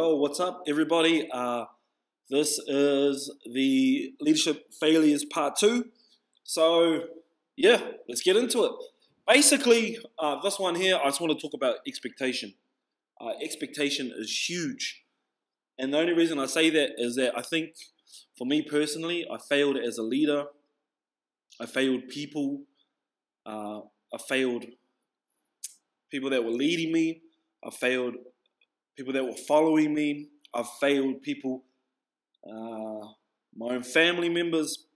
Yo, what's up, everybody? Uh, this is the leadership failures part two. So, yeah, let's get into it. Basically, uh, this one here, I just want to talk about expectation. Uh, expectation is huge. And the only reason I say that is that I think, for me personally, I failed as a leader. I failed people. Uh, I failed people that were leading me. I failed people that were following me. I've failed people, uh, my own family members.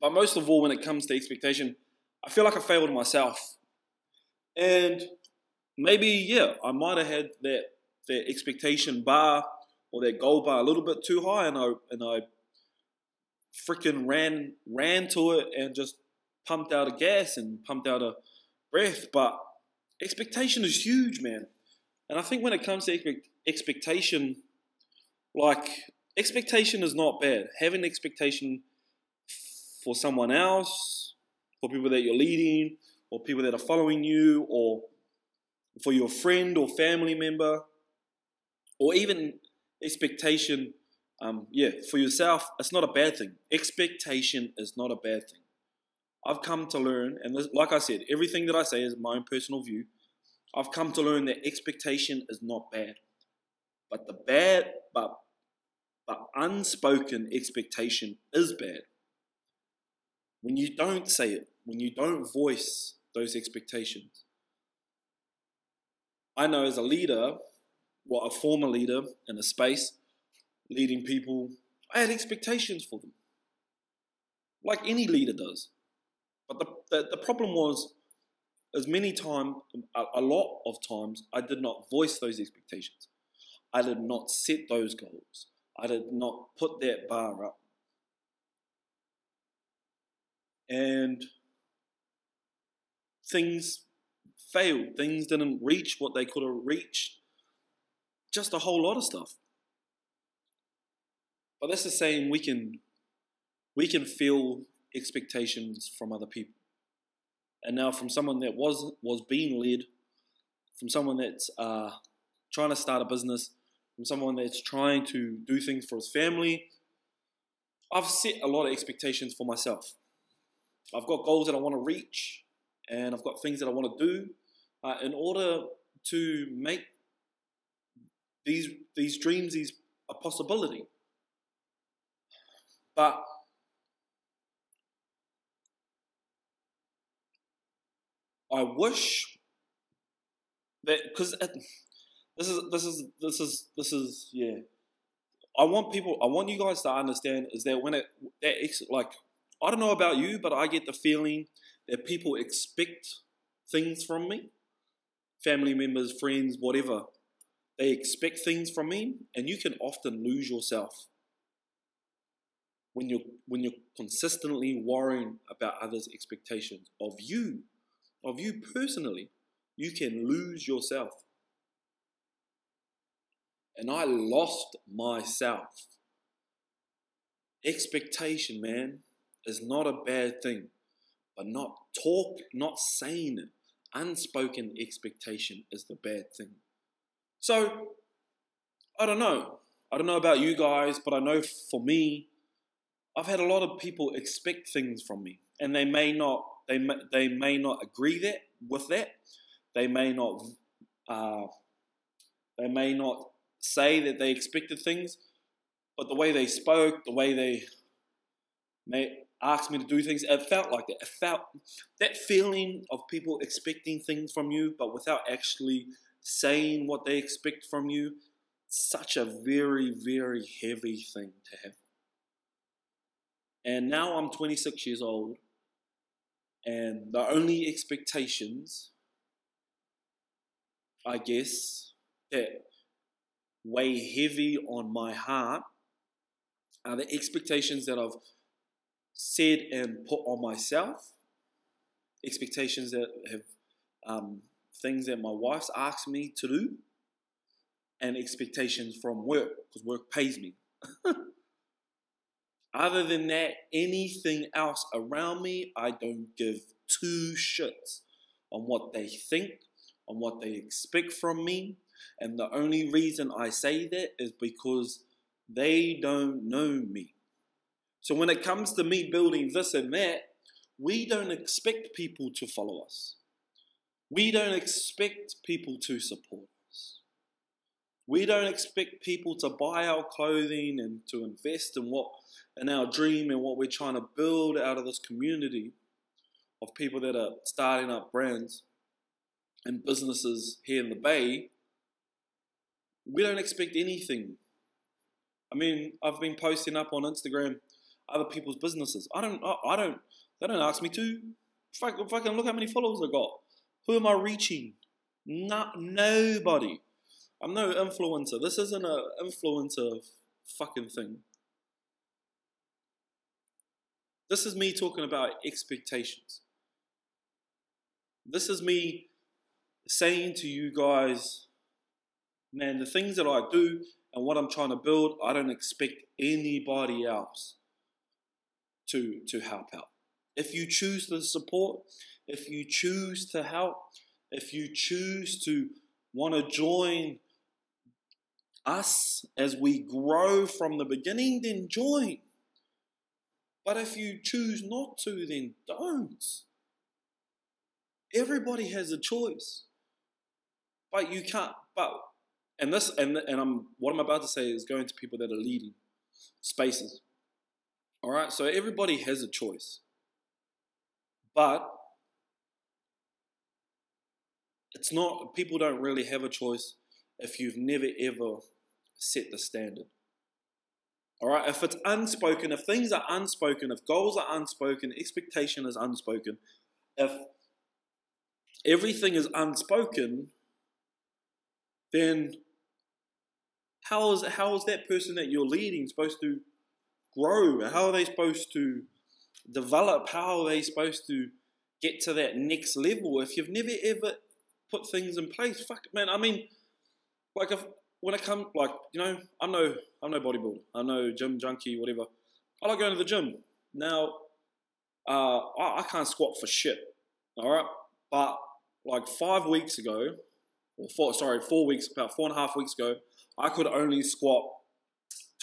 But most of all, when it comes to expectation, I feel like I failed myself. And maybe, yeah, I might have had that, that expectation bar or that goal bar a little bit too high, and I and I freaking ran ran to it and just pumped out a gas and pumped out a breath. But expectation is huge, man. And I think when it comes to expectation, like expectation is not bad. Having expectation for someone else, for people that you're leading, or people that are following you, or for your friend or family member, or even expectation, um, yeah, for yourself, it's not a bad thing. Expectation is not a bad thing. I've come to learn, and like I said, everything that I say is my own personal view. I've come to learn that expectation is not bad. But the bad, but, but unspoken expectation is bad. When you don't say it, when you don't voice those expectations. I know as a leader, what well, a former leader in a space, leading people, I had expectations for them. Like any leader does. But the, the, the problem was as many times, a, lot of times, I did not voice those expectations. I did not set those goals. I did not put that bar up. And things failed. Things didn't reach what they could have reached. Just a whole lot of stuff. But that's the same we can we can feel expectations from other people and now from someone that was was being led, from someone that's uh, trying to start a business, from someone that's trying to do things for his family, I've set a lot of expectations for myself. I've got goals that I want to reach, and I've got things that I want to do uh, in order to make these these dreams these a possibility. But I wish that because uh, this is this is this is this is yeah. I want people. I want you guys to understand is that when it that like I don't know about you, but I get the feeling that people expect things from me, family members, friends, whatever. They expect things from me, and you can often lose yourself when you're when you're consistently worrying about others' expectations of you of you personally, you can lose yourself. And I lost myself. Expectation, man, is not a bad thing. But not talk, not saying it. Unspoken expectation is the bad thing. So, I don't know. I don't know about you guys, but I know for me, I've had a lot of people expect things from me, and they may not they may, they may not agree that with that. They may not uh, they may not say that they expected things, but the way they spoke, the way they may asked me to do things, it felt like that. It felt that feeling of people expecting things from you, but without actually saying what they expect from you. Such a very, very heavy thing to have. And now I'm 26 years old, and the only expectations, I guess, that weigh heavy on my heart are the expectations that I've said and put on myself, expectations that have um, things that my wife's asked me to do, and expectations from work because work pays me. Other than that, anything else around me, I don't give two shits on what they think, on what they expect from me. And the only reason I say that is because they don't know me. So when it comes to me building this and that, we don't expect people to follow us. We don't expect people to support us. We don't expect people to buy our clothing and to invest in what in our dream and what we're trying to build out of this community of people that are starting up brands and businesses here in the Bay. We don't expect anything. I mean, I've been posting up on Instagram other people's businesses. I don't, I, don't, they don't ask me to. I can look how many followers I got. Who am I reaching? Not nobody. I'm no influencer. This isn't an influencer fucking thing. This is me talking about expectations. This is me saying to you guys, man, the things that I do and what I'm trying to build, I don't expect anybody else to, to help out. If you choose to support, if you choose to help, if you choose to want to join us as we grow from the beginning, then join. But if you choose not to, then don't. Everybody has a choice. But you can't, but, and this, and, and I'm, what I'm about to say is going to people that are leading spaces. All right, so everybody has a choice. But it's not, people don't really have a choice if you've never ever set the standard. All right, if it's unspoken, if things are unspoken, if goals are unspoken, expectation is unspoken, if everything is unspoken, then how is, how is that person that you're leading supposed to grow? How are they supposed to develop? How are they supposed to get to that next level if you've never ever put things in place? Fuck, man. I mean, like if when I come, like you know, I'm no, I'm no bodybuilder. I'm no gym junkie, whatever. I like going to the gym. Now, uh, I, I can't squat for shit. All right, but like five weeks ago, or four, sorry, four weeks, about four and a half weeks ago, I could only squat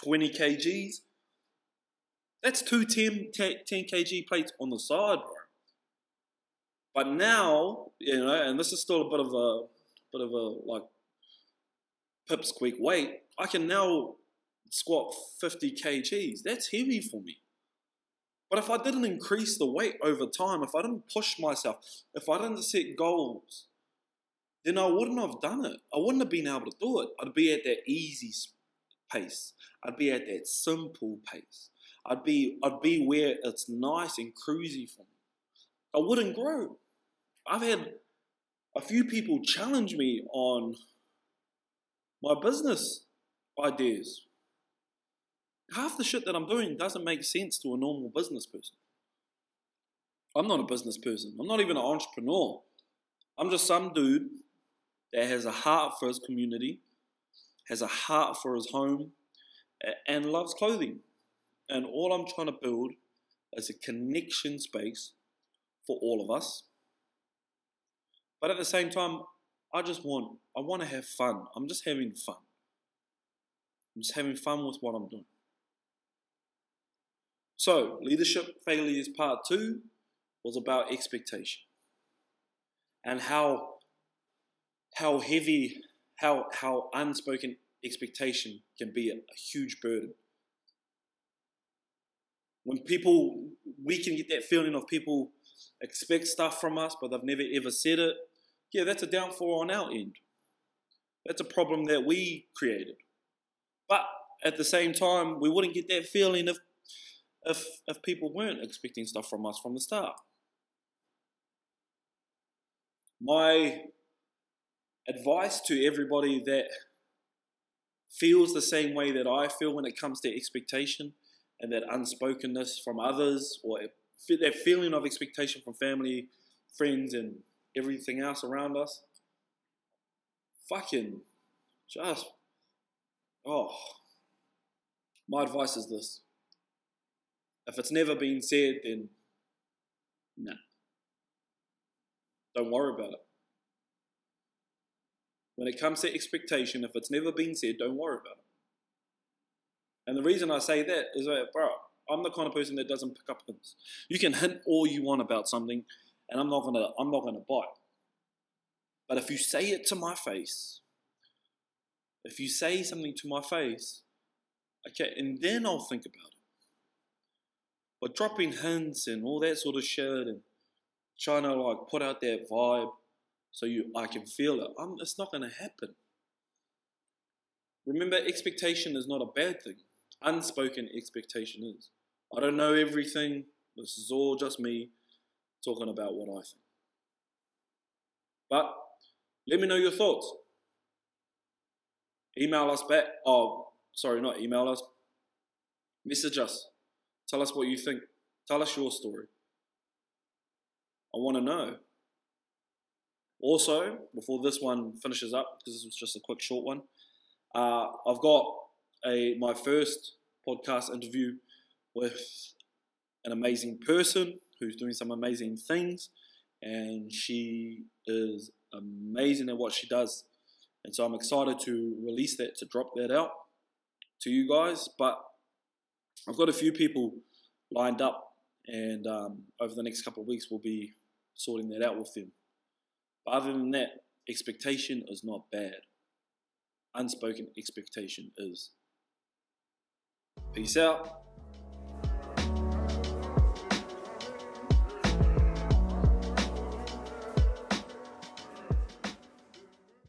20 kgs that's two 10, 10 kg plates on the side, bro. But now, you know, and this is still a bit of a bit of a like pipsqueak weight. I can now squat 50 kgs. That's heavy for me. But if I didn't increase the weight over time, if I didn't push myself, if I didn't set goals, then I wouldn't have done it. I wouldn't have been able to do it. I'd be at that easy pace. I'd be at that simple pace. I'd be I'd be where it's nice and cruisy for me. I wouldn't grow. I've had a few people challenge me on my business ideas. Half the shit that I'm doing doesn't make sense to a normal business person. I'm not a business person. I'm not even an entrepreneur. I'm just some dude that has a heart for his community, has a heart for his home, and loves clothing. And all I'm trying to build is a connection space for all of us. But at the same time, I just want I want to have fun. I'm just having fun. I'm just having fun with what I'm doing. So, leadership failures part 2 was about expectation. And how how heavy how how unspoken expectation can be a, a huge burden when people, we can get that feeling of people expect stuff from us, but they've never ever said it. Yeah, that's a downfall on our end. That's a problem that we created. But at the same time, we wouldn't get that feeling if if if people weren't expecting stuff from us from the start. My advice to everybody that feels the same way that I feel when it comes to expectation and that unspokenness from others or that feeling of expectation from family, friends, and everything else around us. Fucking just, oh, my advice is this. If it's never been said, then nah. Don't worry about it. when it comes to expectation, if it's never been said, don't worry about it. And the reason I say that is that, bro, I'm the kind of person that doesn't pick up hints. You can hint all you want about something, and I'm not gonna I'm not gonna bite. But if you say it to my face, if you say something to my face, okay, and then I'll think about it. But dropping hints and all that sort of shit and trying to like put out that vibe so you I can feel it, I'm, it's not gonna happen. Remember, expectation is not a bad thing. Unspoken expectation is. I don't know everything. This is all just me talking about what I think. But let me know your thoughts. Email us back. Oh, sorry, not email us. Message us. Tell us what you think. Tell us your story. I want to know. Also, before this one finishes up, because this was just a quick short one, uh, I've got a my first podcast interview with an amazing person who's doing some amazing things, and she is amazing at what she does. And so I'm excited to release that, to drop that out to you guys. But I've got a few people lined up, and um, over the next couple of weeks, we'll be sorting that out with them. But other than that, expectation is not bad. Unspoken expectation is. Peace out.